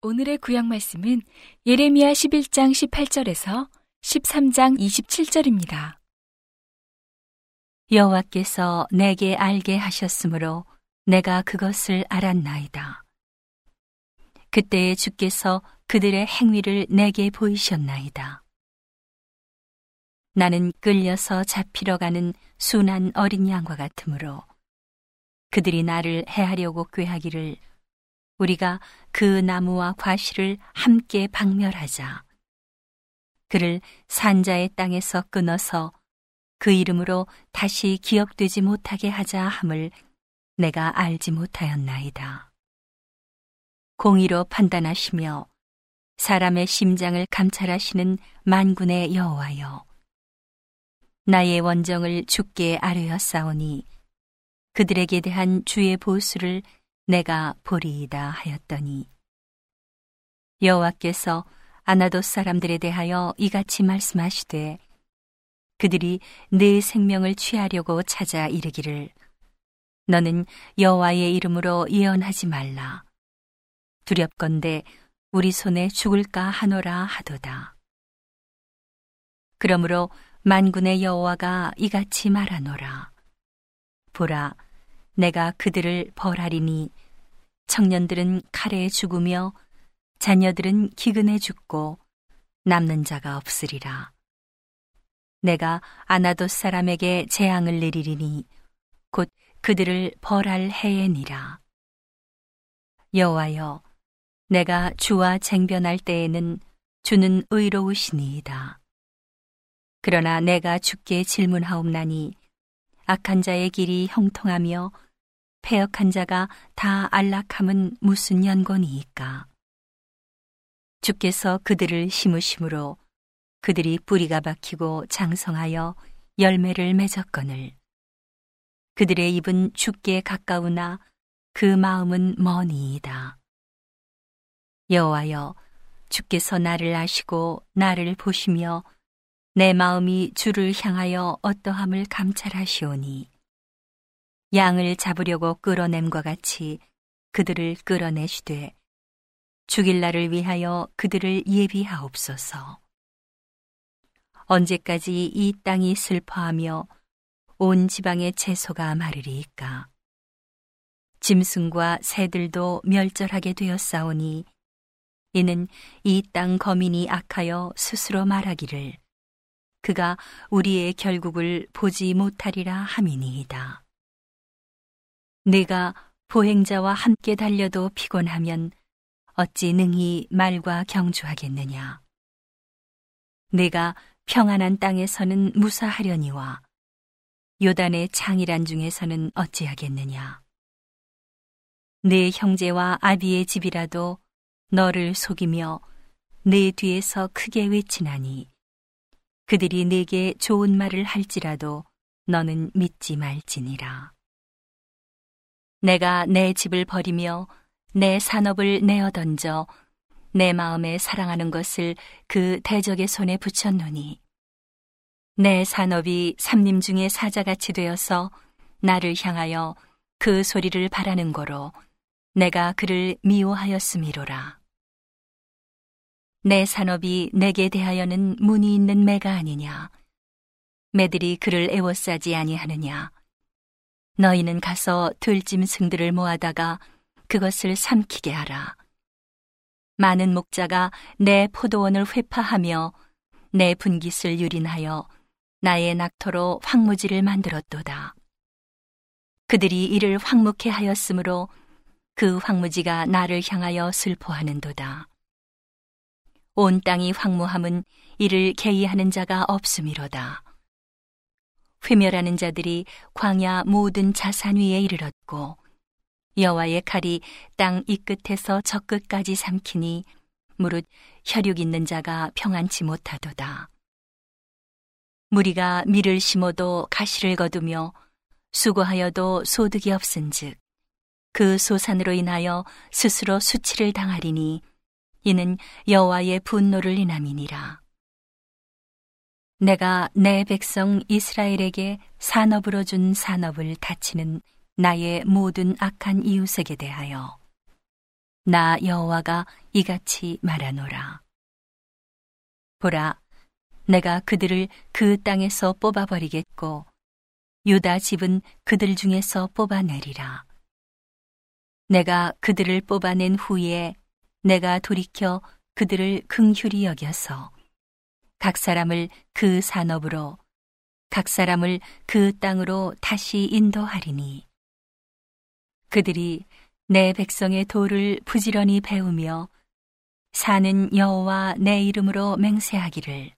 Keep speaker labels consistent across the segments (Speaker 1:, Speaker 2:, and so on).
Speaker 1: 오늘의 구약 말씀은 예레미야 11장 18절에서 13장 27절입니다.
Speaker 2: 여호와께서 내게 알게 하셨으므로 내가 그것을 알았나이다. 그때에 주께서 그들의 행위를 내게 보이셨나이다. 나는 끌려서 잡히러 가는 순한 어린 양과 같으므로 그들이 나를 해하려고 꾀하기를 우리가 그 나무와 과실을 함께 박멸하자. 그를 산자의 땅에서 끊어서 그 이름으로 다시 기억되지 못하게 하자 함을 내가 알지 못하였나이다. 공의로 판단하시며 사람의 심장을 감찰하시는 만군의 여호와여 나의 원정을 주께 아뢰었사오니 그들에게 대한 주의 보수를 내가 보리이다 하였더니 여호와께서 아나도 사람들에 대하여 이같이 말씀하시되 그들이 내 생명을 취하려고 찾아 이르기를 너는 여호와의 이름으로 예언하지 말라 두렵건대 우리 손에 죽을까 하노라 하도다. 그러므로 만군의 여호와가 이같이 말하노라. 보라, 내가 그들을 벌하리니 청년들은 칼에 죽으며 자녀들은 기근에 죽고 남는 자가 없으리라. 내가 아나도 사람에게 재앙을 내리리니 곧 그들을 벌할 해에니라. 여호와여 내가 주와 쟁변할 때에는 주는 의로우시니이다. 그러나 내가 주께 질문하옵나니 악한 자의 길이 형통하며 폐역한 자가 다 안락함은 무슨 연고니이까? 주께서 그들을 심으심으로 그들이 뿌리가 박히고 장성하여 열매를 맺었거늘 그들의 입은 주께 가까우나 그 마음은 머니이다. 여호와여 주께서 나를 아시고 나를 보시며 내 마음이 주를 향하여 어떠함을 감찰하시오니 양을 잡으려고 끌어냄과 같이 그들을 끌어내시되 죽일 날을 위하여 그들을 예비하옵소서. 언제까지 이 땅이 슬퍼하며 온 지방의 채소가 마르리이까. 짐승과 새들도 멸절하게 되었사오니 이는 이 땅 거민이 악하여 스스로 말하기를 그가 우리의 결국을 보지 못하리라 함이니이다. 내가 보행자와 함께 달려도 피곤하면 어찌 능히 말과 경주하겠느냐. 내가 평안한 땅에서는 무사하려니와 요단의 창이란 중에서는 어찌하겠느냐. 내 형제와 아비의 집이라도 너를 속이며 내 뒤에서 크게 외치나니 그들이 내게 좋은 말을 할지라도 너는 믿지 말지니라. 내가 내 집을 버리며 내 산업을 내어 던져 내 마음에 사랑하는 것을 그 대적의 손에 붙였노니 내 산업이 삼림 중에 사자같이 되어서 나를 향하여 그 소리를 바라는 거로 내가 그를 미워하였음이로라. 내 산업이 내게 대하여는 문이 있는 매가 아니냐. 매들이 그를 애워싸지 아니하느냐. 너희는 가서 들짐승들을 모아다가 그것을 삼키게 하라. 많은 목자가 내 포도원을 회파하며 내 분깃을 유린하여 나의 낙토로 황무지를 만들었도다. 그들이 이를 황묵해 하였으므로 그 황무지가 나를 향하여 슬퍼하는도다. 온 땅이 황무함은 이를 개의하는 자가 없음이로다. 회멸하는 자들이 광야 모든 자산 위에 이르렀고 여호와의 칼이 땅 이 끝에서 저 끝까지 삼키니 무릇 혈육 있는 자가 평안치 못하도다. 무리가 밀을 심어도 가시를 거두며 수고하여도 소득이 없은즉 그 소산으로 인하여 스스로 수치를 당하리니 이는 여호와의 분노를 인함이니라. 내가 내 백성 이스라엘에게 산업으로 준 산업을 다치는 나의 모든 악한 이웃에게 대하여 나 여호와가 이같이 말하노라. 보라, 내가 그들을 그 땅에서 뽑아버리겠고 유다 집은 그들 중에서 뽑아내리라. 내가 그들을 뽑아낸 후에 내가 돌이켜 그들을 긍휼히 여겨서 각 사람을 그 산업으로 각 사람을 그 땅으로 다시 인도하리니. 그들이 내 백성의 도를 부지런히 배우며 사는 여호와 내 이름으로 맹세하기를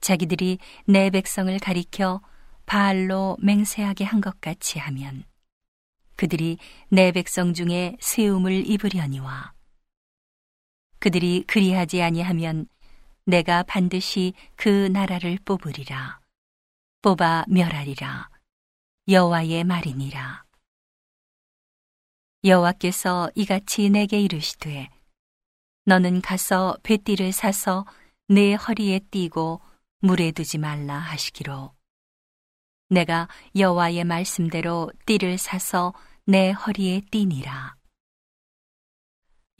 Speaker 2: 자기들이 내 백성을 가리켜 바알로 맹세하게 한 것 같이 하면 그들이 내 백성 중에 세움을 입으려니와 그들이 그리하지 아니하면 내가 반드시 그 나라를 뽑으리라. 뽑아 멸하리라. 여호와의 말이니라. 여호와께서 이같이 내게 이르시되 너는 가서 배띠를 사서 내 허리에 띠고 물에 두지 말라 하시기로. 내가 여호와의 말씀대로 띠를 사서 내 허리에 띠니라.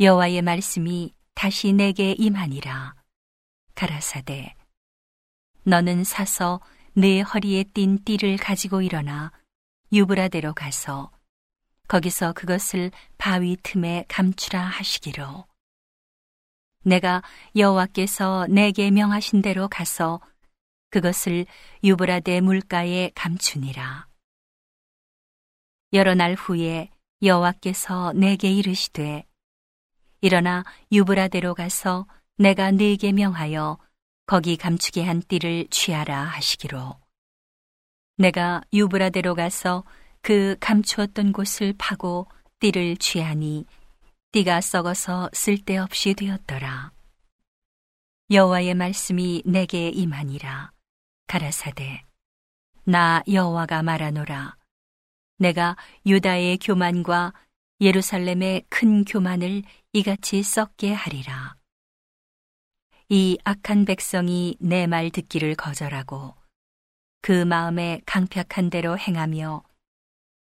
Speaker 2: 여호와의 말씀이 다시 내게 임하니라. 가라사대 너는 사서 내 허리에 띈 띠를 가지고 일어나 유브라데로 가서 거기서 그것을 바위 틈에 감추라 하시기로. 내가 여호와께서 내게 명하신 대로 가서 그것을 유브라데 물가에 감추니라. 여러 날 후에 여호와께서 내게 이르시되 일어나 유브라데로 가서 내가 네게 명하여 거기 감추게 한 띠를 취하라 하시기로. 내가 유브라데로 가서 그 감추었던 곳을 파고 띠를 취하니 띠가 썩어서 쓸데없이 되었더라. 여호와의 말씀이 내게 임하니라. 가라사대 나 여호와가 말하노라. 내가 유다의 교만과 예루살렘의 큰 교만을 이같이 썩게 하리라. 이 악한 백성이 내 말 듣기를 거절하고 그 마음에 강팍한 대로 행하며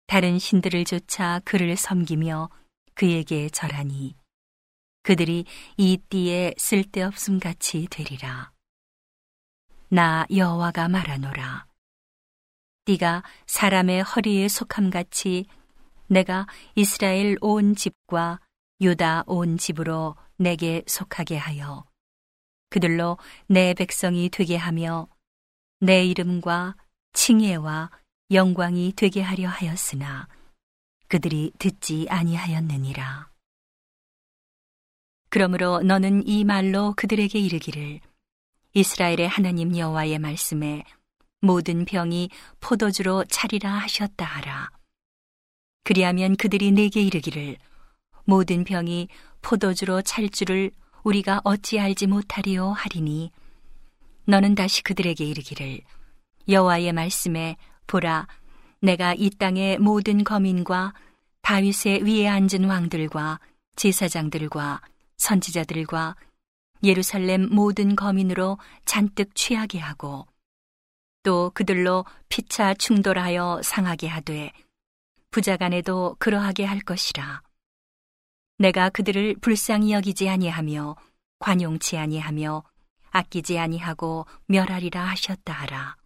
Speaker 2: 다른 신들을 쫓아 그를 섬기며 그에게 절하니 그들이 이 띠에 쓸데없음 같이 되리라. 나 여호와가 말하노라. 띠가 사람의 허리에 속함 같이 내가 이스라엘 온 집과 유다 온 집으로 내게 속하게 하여 그들로 내 백성이 되게 하며 내 이름과 칭예와 영광이 되게 하려 하였으나 그들이 듣지 아니하였느니라. 그러므로 너는 이 말로 그들에게 이르기를 이스라엘의 하나님 여호와의 말씀에 모든 병이 포도주로 차리라 하셨다 하라. 그리하면 그들이 내게 이르기를 모든 병이 포도주로 찰 줄을 우리가 어찌 알지 못하리요 하리니 너는 다시 그들에게 이르기를 여호와의 말씀에 보라 내가 이 땅의 모든 거민과 다윗의 위에 앉은 왕들과 제사장들과 선지자들과 예루살렘 모든 거민으로 잔뜩 취하게 하고 또 그들로 피차 충돌하여 상하게 하되 부자간에도 그러하게 할 것이라. 내가 그들을 불쌍히 여기지 아니하며 관용치 아니하며 아끼지 아니하고 멸하리라 하셨다 하라.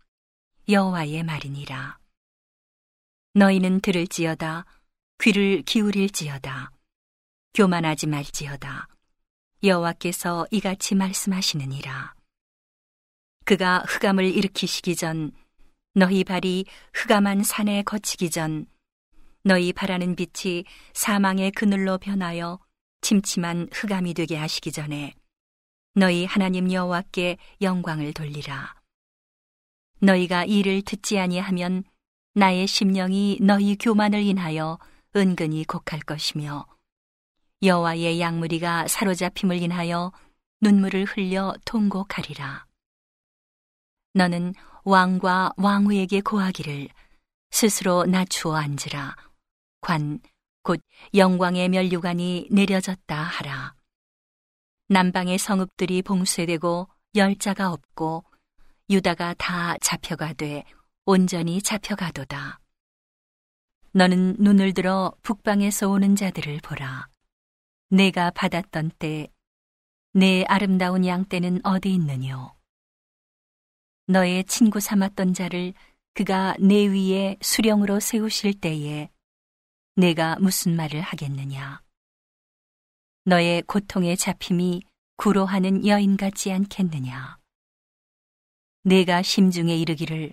Speaker 2: 여호와의 말이니라. 너희는 들을지어다 귀를 기울일지어다 교만하지 말지어다 여호와께서 이같이 말씀하시느니라. 그가 흑암을 일으키시기 전 너희 발이 흑암한 산에 거치기 전 너희 바라는 빛이 사망의 그늘로 변하여 침침한 흑암이 되게 하시기 전에 너희 하나님 여호와께 영광을 돌리라. 너희가 이를 듣지 아니하면 나의 심령이 너희 교만을 인하여 은근히 곡할 것이며 여호와의 양무리가 사로잡힘을 인하여 눈물을 흘려 통곡하리라. 너는 왕과 왕후에게 고하기를 스스로 낮추어 앉으라. 관, 곧 영광의 면류관이 내려졌다 하라. 남방의 성읍들이 봉쇄되고 열자가 없고 유다가 다 잡혀가되 온전히 잡혀가도다. 너는 눈을 들어 북방에서 오는 자들을 보라. 내가 받았던 때, 내 아름다운 양 때는 어디 있느뇨? 너의 친구 삼았던 자를 그가 내 위에 수령으로 세우실 때에 내가 무슨 말을 하겠느냐? 너의 고통의 잡힘이 구로하는 여인 같지 않겠느냐? 내가 심중에 이르기를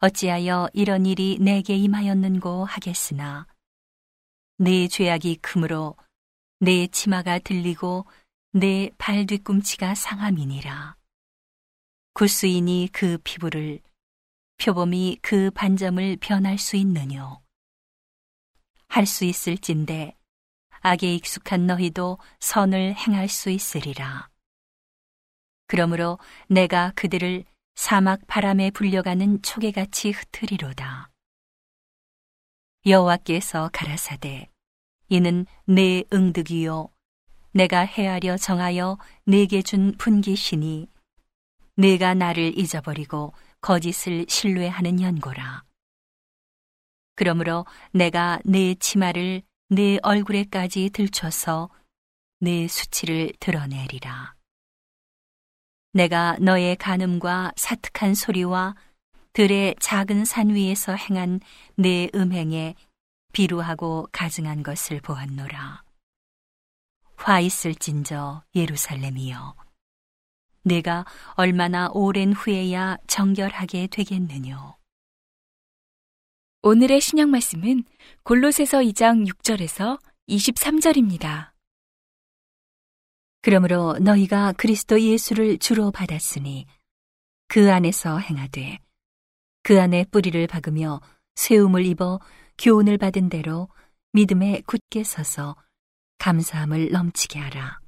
Speaker 2: 어찌하여 이런 일이 내게 임하였는고 하겠으나 내 죄악이 크므로 내 치마가 들리고 내 발 뒤꿈치가 상함이니라. 구스인이 그 피부를 표범이 그 반점을 변할 수 있느뇨. 할 수 있을진데 악에 익숙한 너희도 선을 행할 수 있으리라. 그러므로 내가 그들을 사막 바람에 불려가는 초계같이 흩으리로다. 여호와께서 가라사대 이는 내 응득이요 내가 헤아려 정하여 내게 준 분기시니 내가 나를 잊어버리고 거짓을 신뢰하는 연고라. 그러므로 내가 내 치마를 내 얼굴에까지 들춰서 내 수치를 드러내리라. 내가 너의 간음과 사특한 소리와 들의 작은 산 위에서 행한 내 음행에 비루하고 가증한 것을 보았노라. 화 있을진저 예루살렘이여. 내가 얼마나 오랜 후에야 정결하게 되겠느뇨.
Speaker 1: 오늘의 신약 말씀은 골로새서 2장 6절에서 23절입니다.
Speaker 2: 그러므로 너희가 그리스도 예수를 주로 받았으니 그 안에서 행하되 그 안에 뿌리를 박으며 세움을 입어 교훈을 받은 대로 믿음에 굳게 서서 감사함을 넘치게 하라.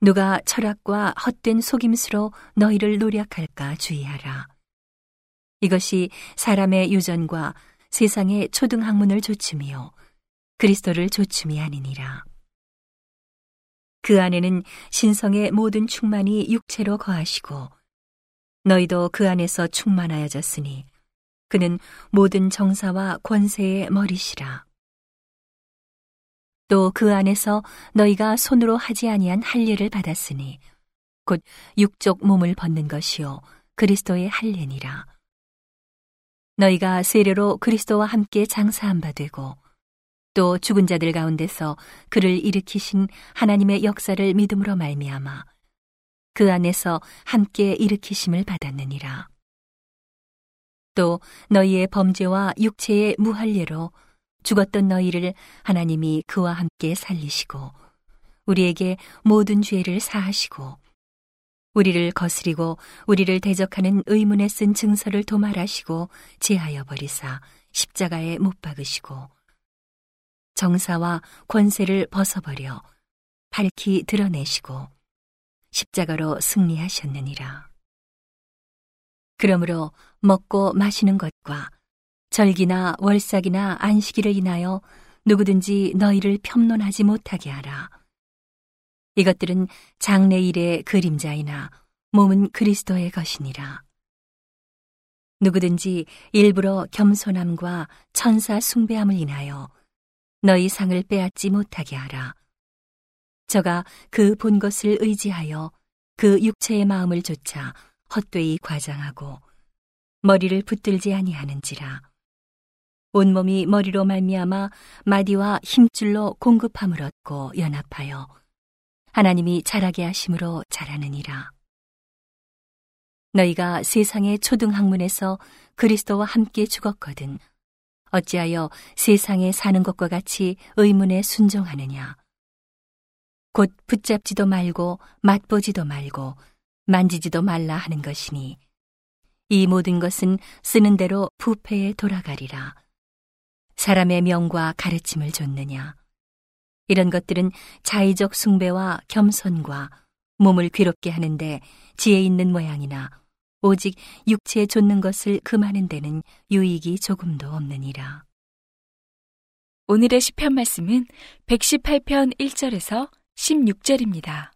Speaker 2: 누가 철학과 헛된 속임수로 너희를 노력할까 주의하라. 이것이 사람의 유전과 세상의 초등학문을 조춤이요 그리스도를 조춤이 아니니라. 그 안에는 신성의 모든 충만이 육체로 거하시고 너희도 그 안에서 충만하여졌으니 그는 모든 정사와 권세의 머리시라. 또 그 안에서 너희가 손으로 하지 아니한 할례를 받았으니 곧 육적 몸을 벗는 것이요 그리스도의 할례니라. 너희가 세례로 그리스도와 함께 장사한 바 되고 또 죽은 자들 가운데서 그를 일으키신 하나님의 역사를 믿음으로 말미암아 그 안에서 함께 일으키심을 받았느니라. 또 너희의 범죄와 육체의 무할례로 죽었던 너희를 하나님이 그와 함께 살리시고 우리에게 모든 죄를 사하시고 우리를 거스리고 우리를 대적하는 의문에 쓴 증서를 도말하시고 제하여 버리사 십자가에 못 박으시고 정사와 권세를 벗어버려 밝히 드러내시고 십자가로 승리하셨느니라. 그러므로 먹고 마시는 것과 절기나 월삭이나 안식일을 인하여 누구든지 너희를 평론하지 못하게 하라. 이것들은 장래 일의 그림자이나 몸은 그리스도의 것이니라. 누구든지 일부러 겸손함과 천사 숭배함을 인하여 너희 상을 빼앗지 못하게 하라. 저가 그 본 것을 의지하여 그 육체의 마음을 조차 헛되이 과장하고 머리를 붙들지 아니하는지라. 온몸이 머리로 말미암아 마디와 힘줄로 공급함을 얻고 연합하여 하나님이 자라게 하심으로 자라느니라. 너희가 세상의 초등학문에서 그리스도와 함께 죽었거든. 어찌하여 세상에 사는 것과 같이 의문에 순종하느냐? 곧 붙잡지도 말고 맛보지도 말고 만지지도 말라 하는 것이니 이 모든 것은 쓰는 대로 부패에 돌아가리라. 사람의 명과 가르침을 줬느냐? 이런 것들은 자의적 숭배와 겸손과 몸을 괴롭게 하는데 지혜 있는 모양이나 오직 육체에 좇는 것을 금하는 데는 유익이 조금도 없느니라.
Speaker 1: 오늘의 시편 말씀은 118편 1절에서 16절입니다.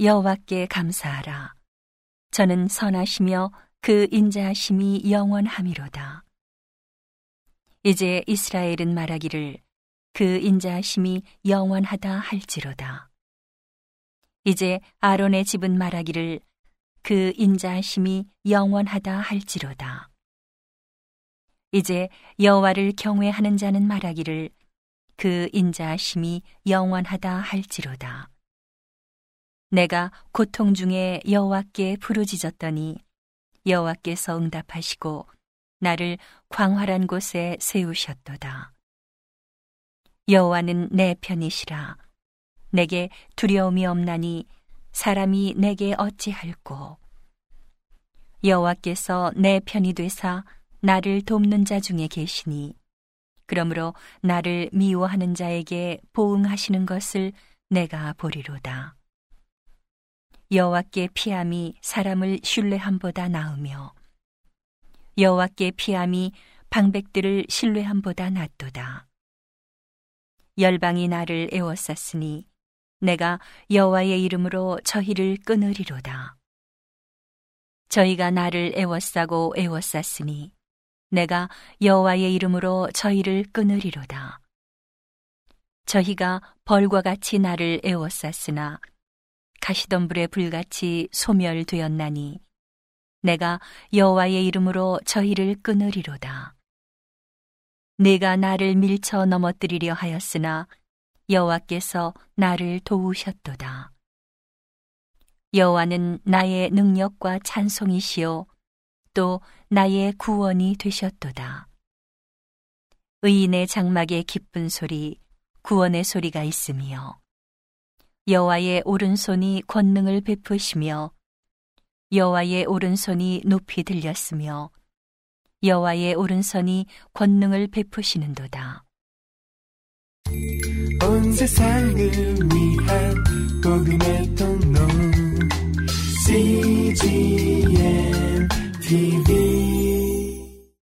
Speaker 2: 여호와께 감사하라. 저는 선하시며 그 인자하심이 영원함이로다. 이제 이스라엘은 말하기를 그 인자하심이 영원하다 할지로다. 이제 아론의 집은 말하기를 그 인자하심이 영원하다 할지로다. 이제 여호와를 경외하는 자는 말하기를 그 인자하심이 영원하다 할지로다. 내가 고통 중에 여호와께 부르짖었더니 여호와께서 응답하시고 나를 광활한 곳에 세우셨도다. 여호와는 내 편이시라. 내게 두려움이 없나니 사람이 내게 어찌할꼬. 여호와께서 내 편이 되사 나를 돕는 자 중에 계시니 그러므로 나를 미워하는 자에게 보응하시는 것을 내가 보리로다. 여호와께 피함이 사람을 신뢰함보다 나으며 여호와께 피함이 방백들을 신뢰함보다 낫도다. 열방이 나를 애워쌌으니 내가 여호와의 이름으로 저희를 끊으리로다. 저희가 나를 애워싸고 애워쌌으니 내가 여호와의 이름으로 저희를 끊으리로다. 저희가 벌과 같이 나를 애워쌌으나 가시덤불의 불같이 소멸되었나니 내가 여호와의 이름으로 저희를 끊으리로다. 내가 나를 밀쳐 넘어뜨리려 하였으나 여호와께서 나를 도우셨도다. 여호와는 나의 능력과 찬송이시요 또 나의 구원이 되셨도다. 의인의 장막에 기쁜 소리, 구원의 소리가 있으며 여호와의 오른손이 권능을 베푸시며 여호와의 오른손이 높이 들렸으며 여호와의 오른손이 권능을 베푸시는도다.
Speaker 3: 온 세상을 위한 복음의 통로 CGM TV